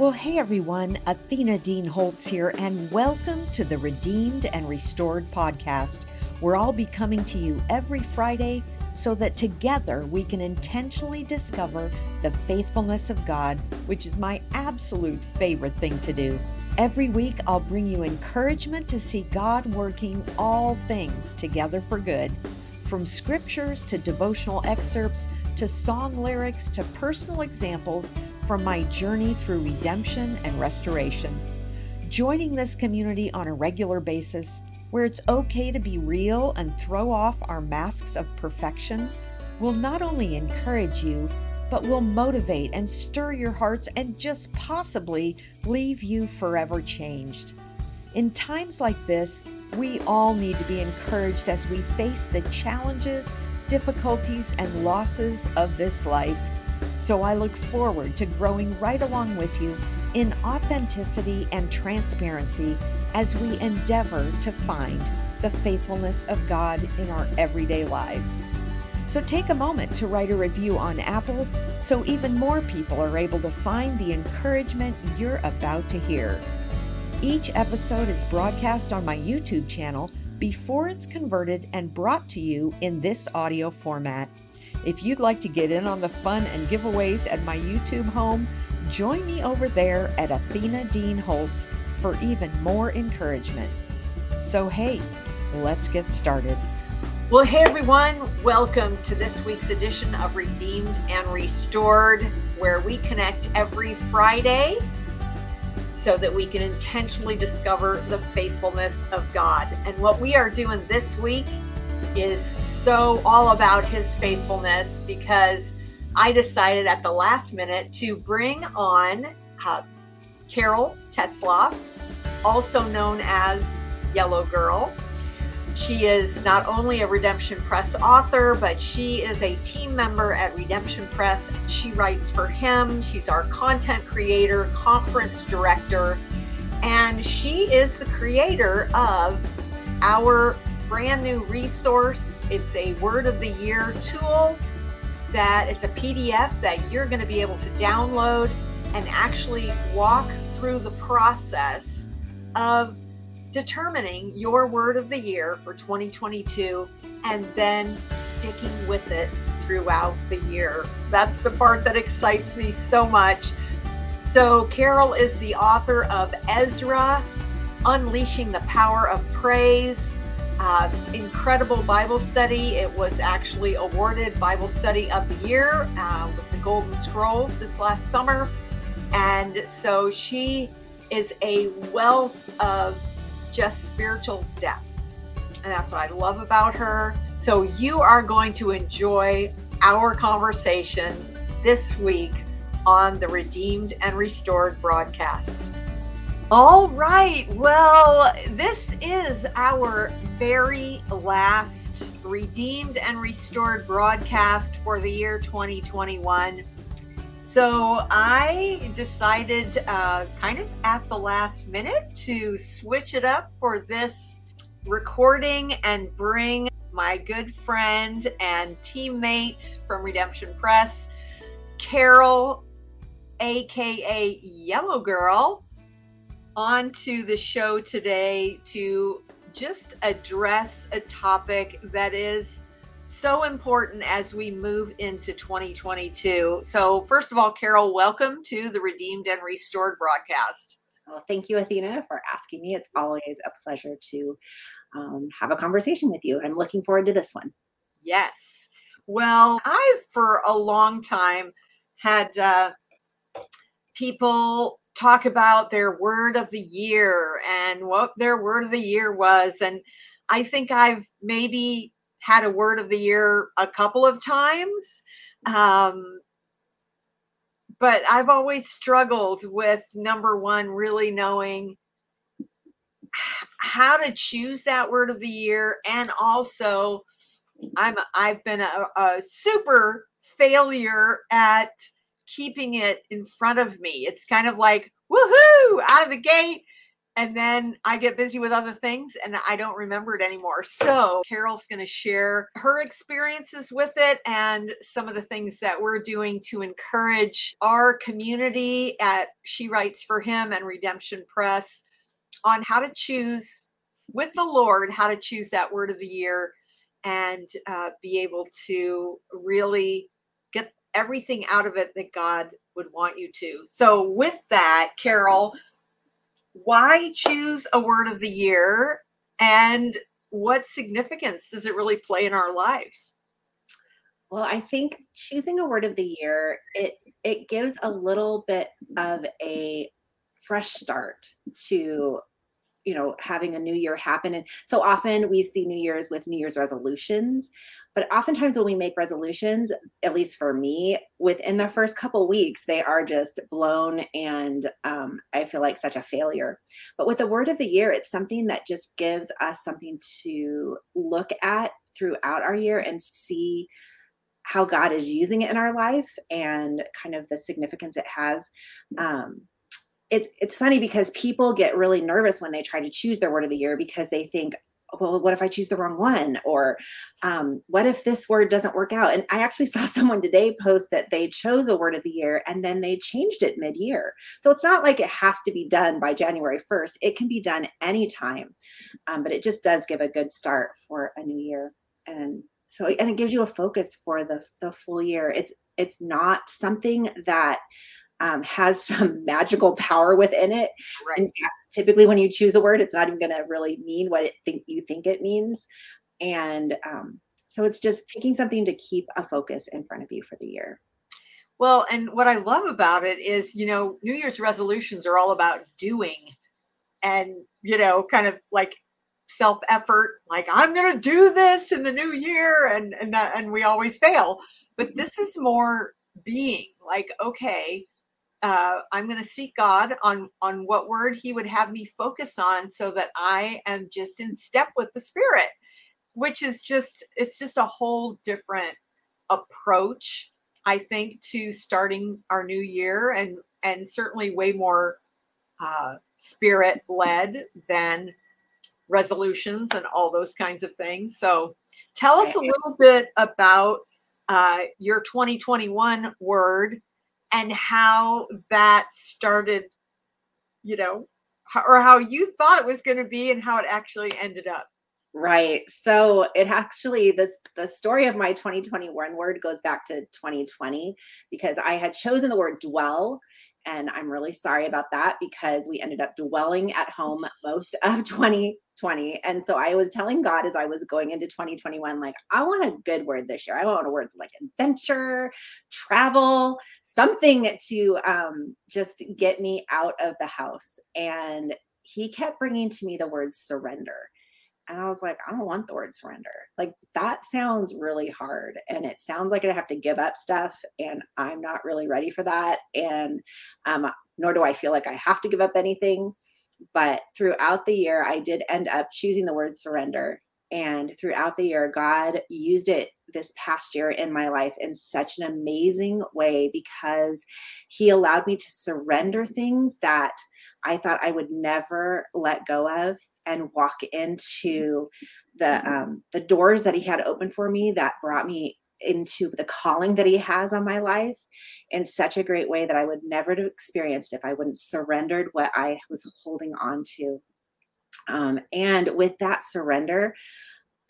Well, hey everyone, Athena Dean Holtz here, and welcome to the Redeemed and Restored podcast, where I'll be coming to you every Friday so that together we can intentionally discover the faithfulness of God, which is my absolute favorite thing to do. Every week, I'll bring you encouragement to see God working all things together for good, from scriptures to devotional excerpts to song lyrics to personal examples from my journey through redemption and restoration. Joining this community on a regular basis, where it's okay to be real and throw off our masks of perfection, will not only encourage you, but will motivate and stir your hearts and just possibly leave you forever changed. In times like this, we all need to be encouraged as we face the challenges, difficulties, and losses of this life. So I look forward to growing right along with you in authenticity and transparency as we endeavor to find the faithfulness of God in our everyday lives. So take a moment to write a review on Apple so even more people are able to find the encouragement you're about to hear. Each episode is broadcast on my YouTube channel before it's converted and brought to you in this audio format. If you'd like to get in on the fun and giveaways at my YouTube home, join me over there at Athena Dean Holtz for even more encouragement. So, hey, let's get started. Well, hey everyone, welcome to this week's edition of Redeemed and Restored, where we connect every Friday so that we can intentionally discover the faithfulness of God. And what we are doing this week is so all about His faithfulness because I decided at the last minute to bring on uh, Carol Tetzlaff, also known as Yellow Girl. She is not only a Redemption Press author, but she is a team member at Redemption Press. She writes for him. She's our content creator, conference director, and she is the creator of our brand new resource. It's a word of the year tool that it's a PDF that you're going to be able to download and actually walk through the process of determining your word of the year for 2022 and then sticking with it throughout the year. That's the part that excites me so much. So, Carol is the author of Ezra, Unleashing the Power of Praise. Uh, incredible Bible study. It was actually awarded Bible Study of the Year uh, with the Golden Scrolls this last summer. And so she is a wealth of just spiritual depth. And that's what I love about her. So you are going to enjoy our conversation this week on the Redeemed and Restored broadcast. All right. Well, this is our very last Redeemed and Restored broadcast for the year 2021. So I decided, uh, kind of at the last minute, to switch it up for this recording and bring my good friend and teammate from Redemption Press, Carol, aka Yellow Girl, onto the show today to just address a topic that is so important as we move into 2022. So, first of all, Carol, welcome to the Redeemed and Restored broadcast. Well, thank you, Athena, for asking me. It's always a pleasure to um, have a conversation with you. I'm looking forward to this one. Yes. Well, I've for a long time had uh, people talk about their word of the year and what their word of the year was. And I think I've maybe had a word of the year a couple of times. Um, but I've always struggled with number one, really knowing how to choose that word of the year. And also, I'm I've been a, a super failure at keeping it in front of me. It's kind of like woohoo out of the gate and then I get busy with other things and I don't remember it anymore. So, Carol's going to share her experiences with it and some of the things that we're doing to encourage our community at She Writes for Him and Redemption Press on how to choose with the Lord, how to choose that word of the year and uh, be able to really everything out of it that God would want you to. So, with that, Carol, why choose a word of the year and what significance does it really play in our lives? Well, I think choosing a word of the year, it it gives a little bit of a fresh start to you know having a new year happen. And so often we see new year's with new year's resolutions but oftentimes when we make resolutions at least for me within the first couple weeks they are just blown and um, i feel like such a failure. But with the word of the year it's something that just gives us something to look at throughout our year and see how god is using it in our life and kind of the significance it has. Um, it's it's funny because people get really nervous when they try to choose their word of the year because they think well what if i choose the wrong one? or um, what if this word doesn't work out? And i actually saw someone today post that they chose a word of the year and then they changed it mid-year. So it's not like it has to be done by january 1st it can be done anytime um, but it just does give a good start for a new year. And so and it gives you a focus for the the full year. It's it's not something that um, has some magical power within it. Right. Fact, typically when you choose a word, it's not even going to really mean what it think you think it means, and um, so it's just picking something to keep a focus in front of you for the year. Well, and what I love about it is, you know, New Year's resolutions are all about doing, and you know, kind of like self effort. Like I'm going to do this in the new year, and and that, and we always fail. But this is more being like, okay, uh, I'm going to seek God on on what word He would have me focus on, so that I am just in step with the Spirit, which is just it's just a whole different approach, I think, to starting our new year, and and certainly way more uh, spirit led than resolutions and all those kinds of things. So, tell us a little bit about uh, your 2021 word and how that started, you know, or how you thought it was going to be and how it actually ended up. Right. So it actually this the story of my 2021 word goes back to 2020 because I had chosen the word dwell and I'm really sorry about that because we ended up dwelling at home most of 2020. And so I was telling God as I was going into 2021, like, I want a good word this year. I want a word like adventure, travel, something to um, just get me out of the house. And he kept bringing to me the word surrender. And I was like, I don't want the word surrender. Like that sounds really hard. And it sounds like I have to give up stuff. And I'm not really ready for that. And um, nor do I feel like I have to give up anything. But throughout the year, I did end up choosing the word surrender. And throughout the year, God used it this past year in my life in such an amazing way because He allowed me to surrender things that I thought I would never let go of and walk into the um, the doors that he had opened for me that brought me into the calling that he has on my life in such a great way that I would never have experienced if I wouldn't surrendered what I was holding on to. Um, and with that surrender,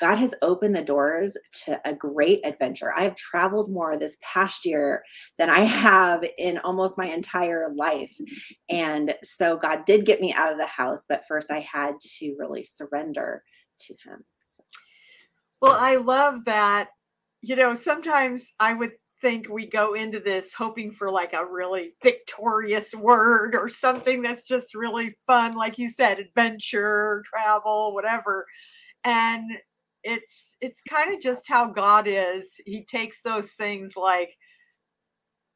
God has opened the doors to a great adventure. I have traveled more this past year than I have in almost my entire life. And so God did get me out of the house, but first I had to really surrender to Him. So. Well, I love that. You know, sometimes I would think we go into this hoping for like a really victorious word or something that's just really fun, like you said, adventure, travel, whatever. And it's it's kind of just how God is. He takes those things like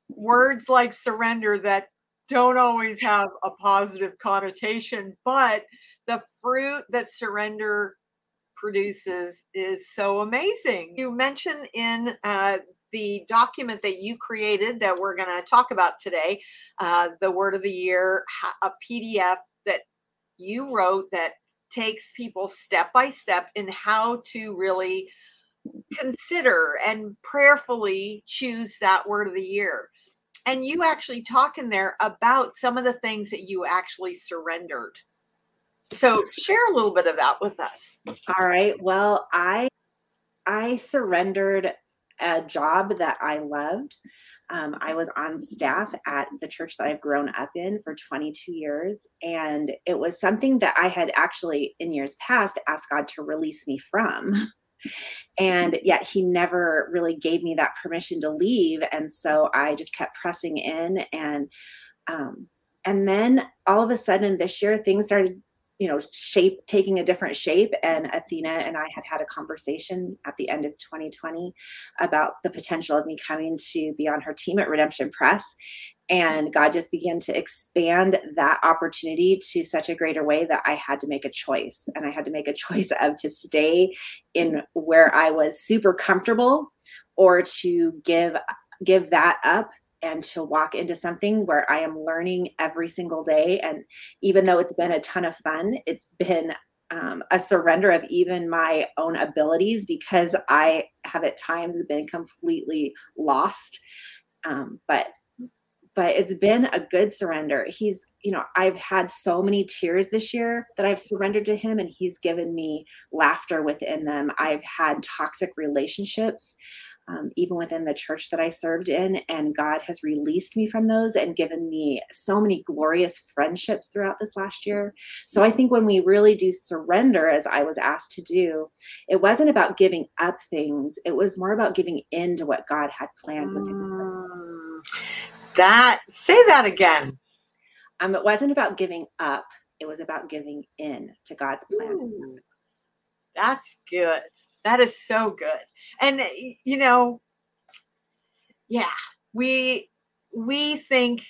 words like surrender that don't always have a positive connotation, but the fruit that surrender produces is so amazing. You mentioned in uh, the document that you created that we're going to talk about today, uh, the word of the year, a PDF that you wrote that takes people step by step in how to really consider and prayerfully choose that word of the year. And you actually talk in there about some of the things that you actually surrendered. So share a little bit of that with us. All right. Well, I I surrendered a job that I loved. Um, I was on staff at the church that I've grown up in for 22 years. And it was something that I had actually, in years past, asked God to release me from. And yet he never really gave me that permission to leave. And so I just kept pressing in. And, um, and then all of a sudden this year, things started you know shape taking a different shape. And athena and i had had a conversation at the end of 2020 about the potential of me coming to be on her team at redemption press. And god just began to expand that opportunity to such a greater way that i had to make a choice. And i had to make a choice of to stay in where i was super comfortable or to give give that up and to walk into something where I am learning every single day. And even though it's been a ton of fun, it's been um, a surrender of even my own abilities because I have at times been completely lost. Um, but but it's been a good surrender. He's, you know, I've had so many tears this year that I've surrendered to him and he's given me laughter within them. I've had toxic relationships um, even within the church that I served in. And God has released me from those and given me so many glorious friendships throughout this last year. So I think when we really do surrender, as I was asked to do, it wasn't about giving up things, it was more about giving in to what God had planned within mm, That, say that again. Um, it wasn't about giving up, it was about giving in to God's plan. Ooh, that's good. That is so good. And eh, you know, yeah, we we think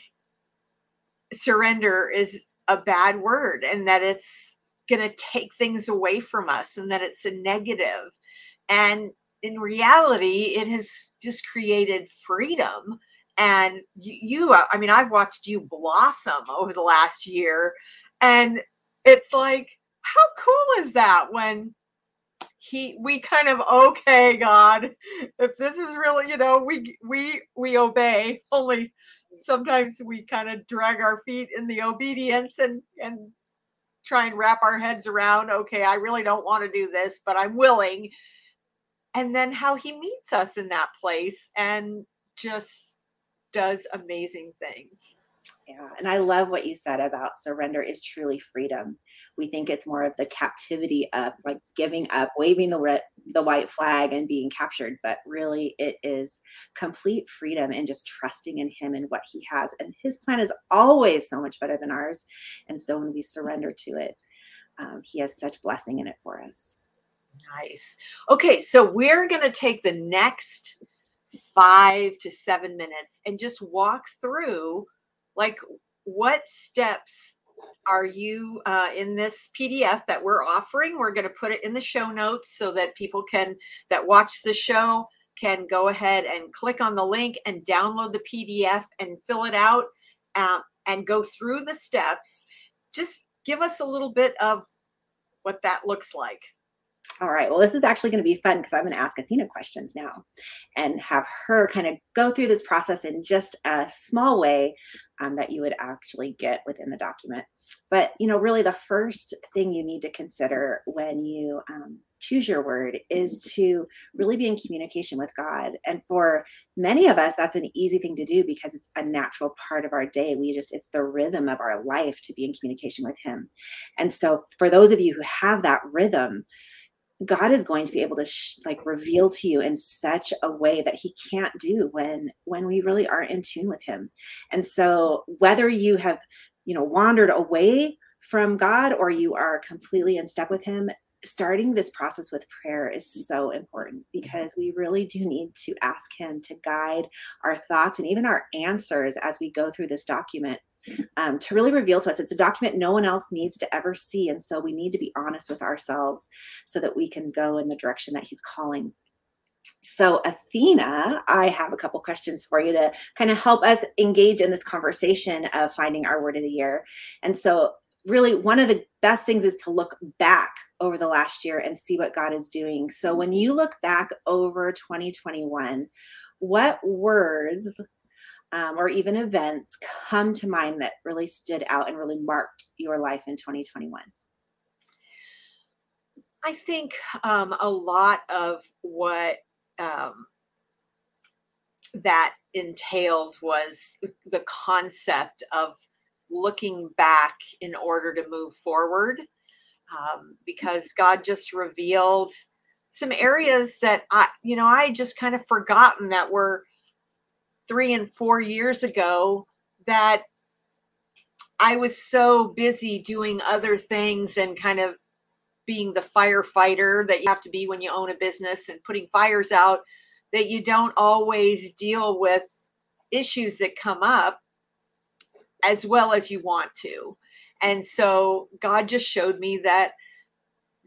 surrender is a bad word and that it's going to take things away from us and that it's a negative. And in reality, it has just created freedom. And you, you, I mean, I've watched you blossom over the last year. And it's like, how cool is that when he we kind of okay god if this is really you know we we we obey. Only sometimes we kind of drag our feet in the obedience and and try and wrap our heads around okay i really don't want to do this but i'm willing. And then how he meets us in that place and just does amazing things yeah and i love what you said about surrender is truly freedom. We think it's more of the captivity of like giving up waving the red the white flag and being captured but really it is complete freedom and just trusting in him and what he has and his plan is always so much better than ours and so when we surrender to it um, he has such blessing in it for us. Nice. Okay so we're going to take the next five to seven minutes and just walk through like what steps are you uh, in this pdf that we're offering? We're going to put it in the show notes so that people can that watch the show can go ahead and click on the link and download the pdf and fill it out uh, and go through the steps. Just give us a little bit of what that looks like. All right, well, this is actually going to be fun because I'm going to ask Athena questions now and have her kind of go through this process in just a small way um, that you would actually get within the document. But, you know, really the first thing you need to consider when you um, choose your word is to really be in communication with God. And for many of us, that's an easy thing to do because it's a natural part of our day. We just, it's the rhythm of our life to be in communication with Him. And so for those of you who have that rhythm, God is going to be able to sh- like reveal to you in such a way that he can't do when when we really are in tune with him. And so whether you have, you know, wandered away from God or you are completely in step with him, starting this process with prayer is mm-hmm. so important because we really do need to ask him to guide our thoughts and even our answers as we go through this document um, to really reveal to us. It's a document no one else needs to ever see. And so we need to be honest with ourselves so that we can go in the direction that he's calling. So, Athena, I have a couple questions for you to kind of help us engage in this conversation of finding our word of the year. And so, really one of the best things is to look back over the last year and see what God is doing. So when you look back over 2021, what words um, or even events come to mind that really stood out and really marked your life in 2021? I think um, a lot of what um, that entailed was the concept of looking back in order to move forward um, because God just revealed some areas that I, you know, I just kind of forgotten that were three and four years ago that I was so busy doing other things and kind of being the firefighter that you have to be when you own a business and putting fires out that you don't always deal with issues that come up as well as you want to. And so God just showed me that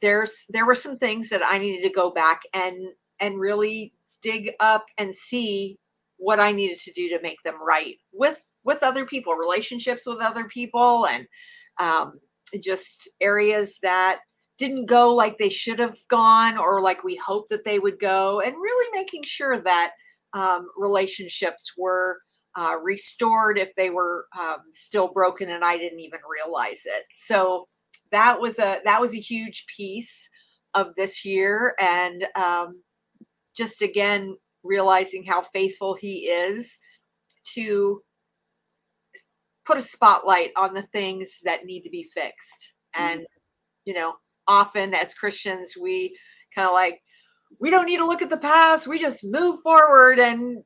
there's there were some things that I needed to go back and and really dig up and see what I needed to do to make them right with with other people, relationships with other people, and um, just areas that didn't go like they should have gone or like we hoped that they would go, and really making sure that um, relationships were uh, restored if they were um, still broken and I didn't even realize it. So that was a that was a huge piece of this year, and um, just again realizing how faithful He is to put a spotlight on the things that need to be fixed. And mm-hmm. you know, often as Christians, we kind of like we don't need to look at the past. We just move forward and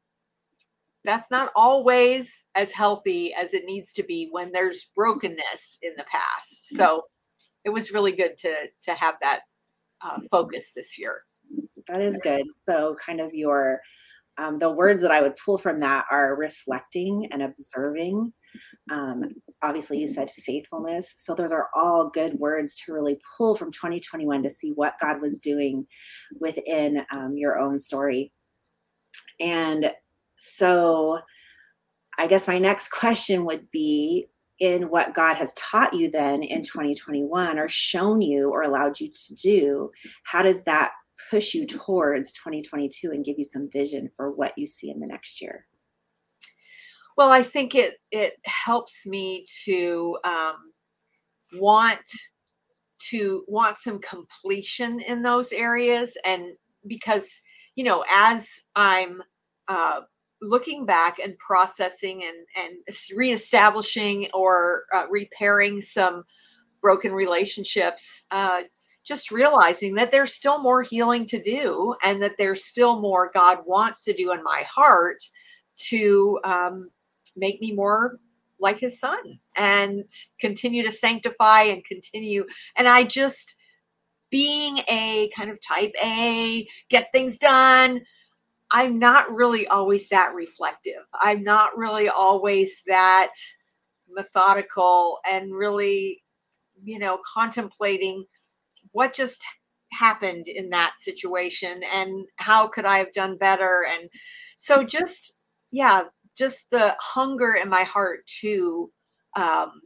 that's not always as healthy as it needs to be when there's brokenness in the past. So it was really good to to have that uh, focus this year. That is good. So kind of your um, the words that I would pull from that are reflecting and observing. Um, obviously, you said faithfulness. So those are all good words to really pull from 2021 to see what God was doing within um, your own story. And so I guess my next question would be in what God has taught you then in 2021 or shown you or allowed you to do, how does that push you towards 2022 and give you some vision for what you see in the next year? Well, I think it it helps me to um, want to want some completion in those areas, and because you know, as I'm uh, looking back and processing and and reestablishing or uh, repairing some broken relationships uh, just realizing that there's still more healing to do and that there's still more god wants to do in my heart to um, make me more like his son and continue to sanctify and continue and i just being a kind of type a get things done I'm not really always that reflective. I'm not really always that methodical and really, you know, contemplating what just happened in that situation and how could I have done better. And so just, yeah, just the hunger in my heart to um,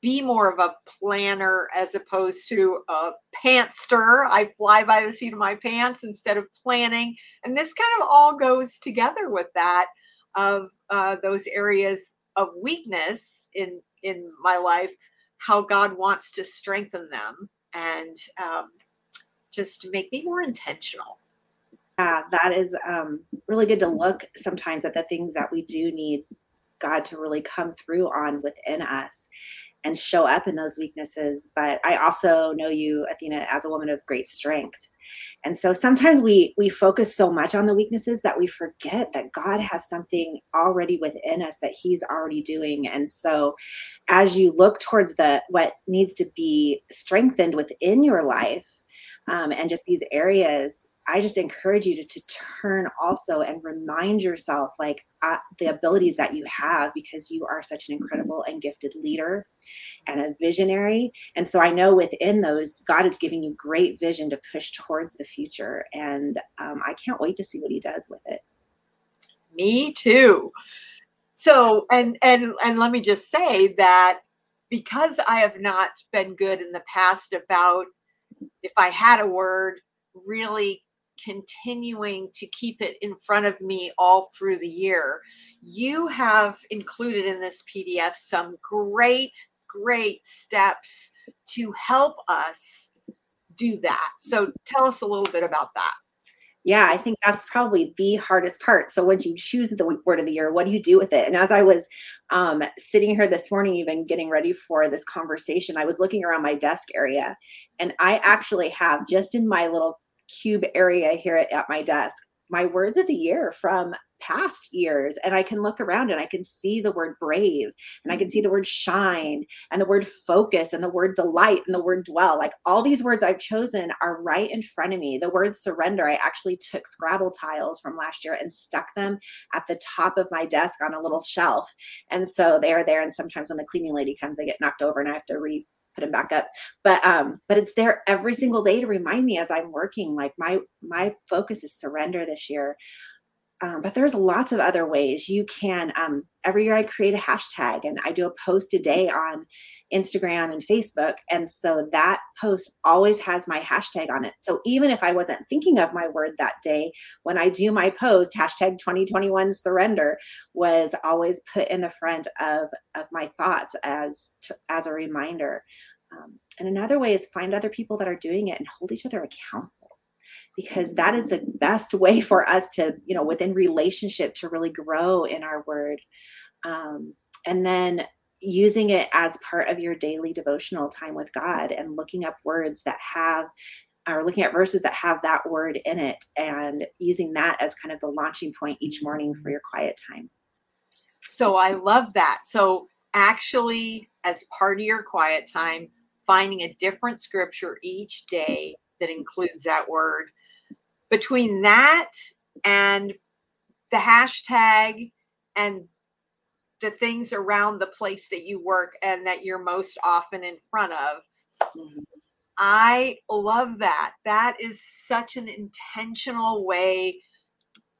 be more of a planner as opposed to a pantster. I fly by the seat of my pants instead of planning. And this kind of all goes together with that of uh, those areas of weakness in in my life, how God wants to strengthen them and um, just make me more intentional. Yeah, that is um, really good to look sometimes at the things that we do need God to really come through on within us and show up in those weaknesses. But I also know you, Athena, as a woman of great strength. And so sometimes we we focus so much on the weaknesses that we forget that God has something already within us that he's already doing. And so as you look towards the what needs to be strengthened within your life um, and just these areas I just encourage you to, to turn also and remind yourself like uh, the abilities that you have because you are such an incredible and gifted leader and a visionary. And so I know within those, God is giving you great vision to push towards the future. And um, I can't wait to see what He does with it. Me too. So, and and and let me just say that because I have not been good in the past about if I had a word, really continuing to keep it in front of me all through the year. You have included in this PDF some great, great steps to help us do that. So tell us a little bit about that. Yeah, I think that's probably the hardest part. So once you choose the word of the year, what do you do with it? And as I was um, sitting here this morning, even getting ready for this conversation, I was looking around my desk area, and I actually have just in my little cube area here at, at my desk my words of the year from past years and I can look around and I can see the word brave and I can see the word shine and the word focus and the word delight and the word dwell. Like all these words I've chosen are right in front of me. The word surrender, I actually took Scrabble tiles from last year and stuck them at the top of my desk on a little shelf. And so they are there. And sometimes when the cleaning lady comes, they get knocked over and I have to re put them back up. But um but it's there every single day to remind me as i'm working like my my focus is surrender this year um, but there's lots of other ways. You can um, every year i create a hashtag and i do a post a day on instagram and facebook. And so that post always has my hashtag on it. So even if i wasn't thinking of my word that day when i do my post hashtag 2021 surrender was always put in the front of of my thoughts as to, as a reminder. Um, and another way is find other people that are doing it and hold each other accountable because that is the best way for us to you know within relationship to really grow in our word. Um, and then using it as part of your daily devotional time with god and looking up words that have or looking at verses that have that word in it and using that as kind of the launching point each morning for your quiet time. So i love that. So actually as part of your quiet time finding a different scripture each day that includes that word between that and the hashtag and the things around the place that you work and that you're most often in front of. Mm-hmm. I love that. That is such an intentional way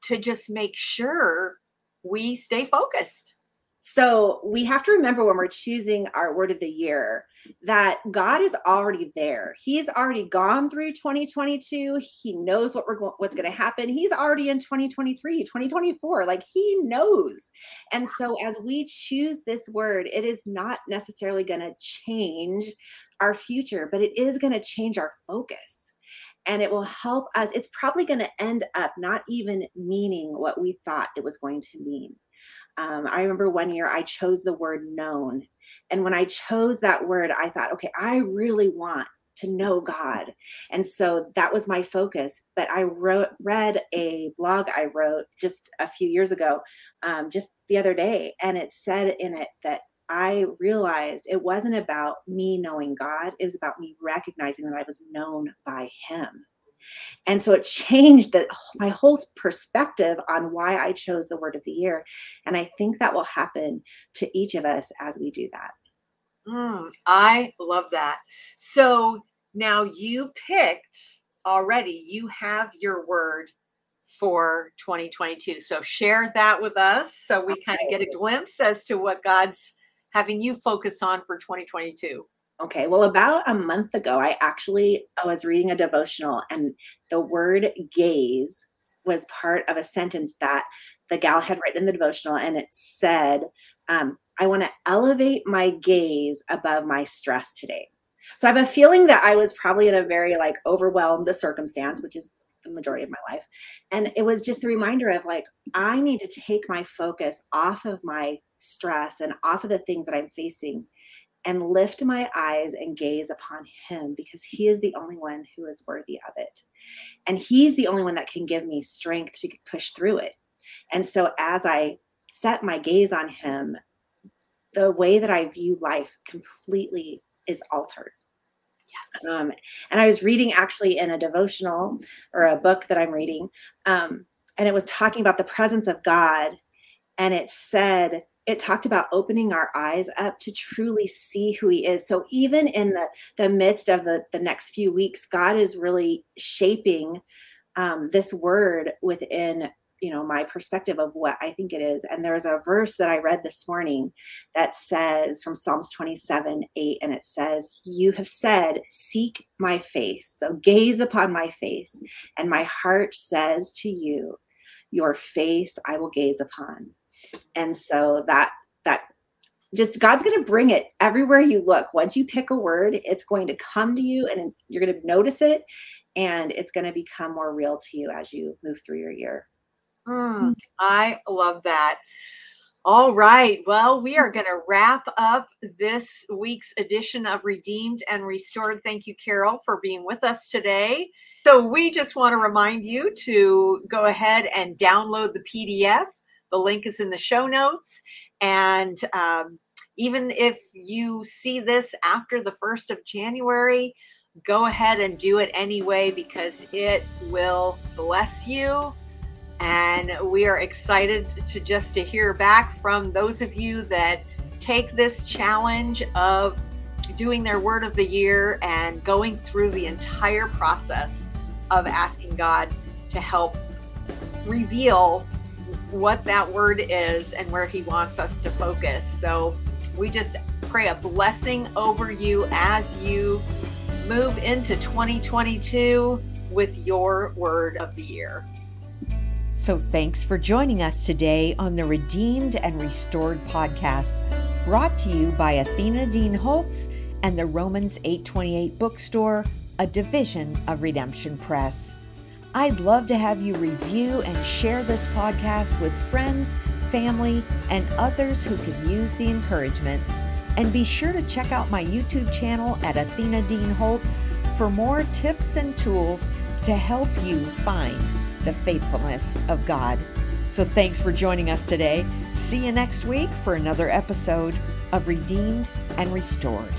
to just make sure we stay focused. So we have to remember when we're choosing our word of the year that God is already there. He's already gone through 2022. He knows what we're what's going to happen. He's already in 2023, 2024. Like he knows. And so as we choose this word, it is not necessarily going to change our future, but it is going to change our focus and it will help us. It's probably going to end up not even meaning what we thought it was going to mean. Um, I remember one year I chose the word known. And when I chose that word, I thought, okay, I really want to know God. And so that was my focus. But I wrote, read a blog I wrote just a few years ago, um, just the other day, and it said in it that I realized it wasn't about me knowing God, it was about me recognizing that I was known by Him. And so it changed the, my whole perspective on why I chose the word of the year. And I think that will happen to each of us as we do that. Mm, I love that. So now you picked already, you have your word for 2022. So share that with us so we kind of get a glimpse as to what God's having you focus on for 2022. Okay, well, about a month ago, I actually I was reading a devotional, and the word gaze was part of a sentence that the gal had written in the devotional, and it said, um, I want to elevate my gaze above my stress today. So I have a feeling that I was probably in a very like overwhelmed the circumstance, which is the majority of my life. And it was just a reminder of like, I need to take my focus off of my stress and off of the things that I'm facing and lift my eyes and gaze upon him because he is the only one who is worthy of it. And he's the only one that can give me strength to push through it. And so as I set my gaze on him, the way that I view life completely is altered. Yes. Um, and I was reading actually in a devotional or a book that I'm reading, um, and it was talking about the presence of God. And it said, it talked about opening our eyes up to truly see who he is. So even in the the midst of the the next few weeks god is really shaping um, this word within you know my perspective of what i think it is. And there's a verse that i read this morning that says from psalms 27 8 and it says you have said seek my face so gaze upon my face and my heart says to you your face i will gaze upon and so that that just God's going to bring it everywhere you look. Once you pick a word, it's going to come to you and you're going to notice it and it's going to become more real to you as you move through your year. Mm, I love that. All right. Well, we are going to wrap up this week's edition of Redeemed and Restored. Thank you, Carol, for being with us today. So, we just want to remind you to go ahead and download the PDF. The link is in the show notes. And um, even if you see this after the 1st of January, go ahead and do it anyway because it will bless you and we are excited to just to hear back from those of you that take this challenge of doing their word of the year and going through the entire process of asking God to help reveal what that word is and where he wants us to focus. So we just pray a blessing over you as you move into 2022 with your word of the year. So, thanks for joining us today on the Redeemed and Restored podcast, brought to you by Athena Dean Holtz and the Romans 828 bookstore, a division of Redemption Press. I'd love to have you review and share this podcast with friends, family, and others who could use the encouragement. And be sure to check out my YouTube channel at Athena Dean Holtz for more tips and tools to help you find the faithfulness of God. So thanks for joining us today. See you next week for another episode of Redeemed and Restored.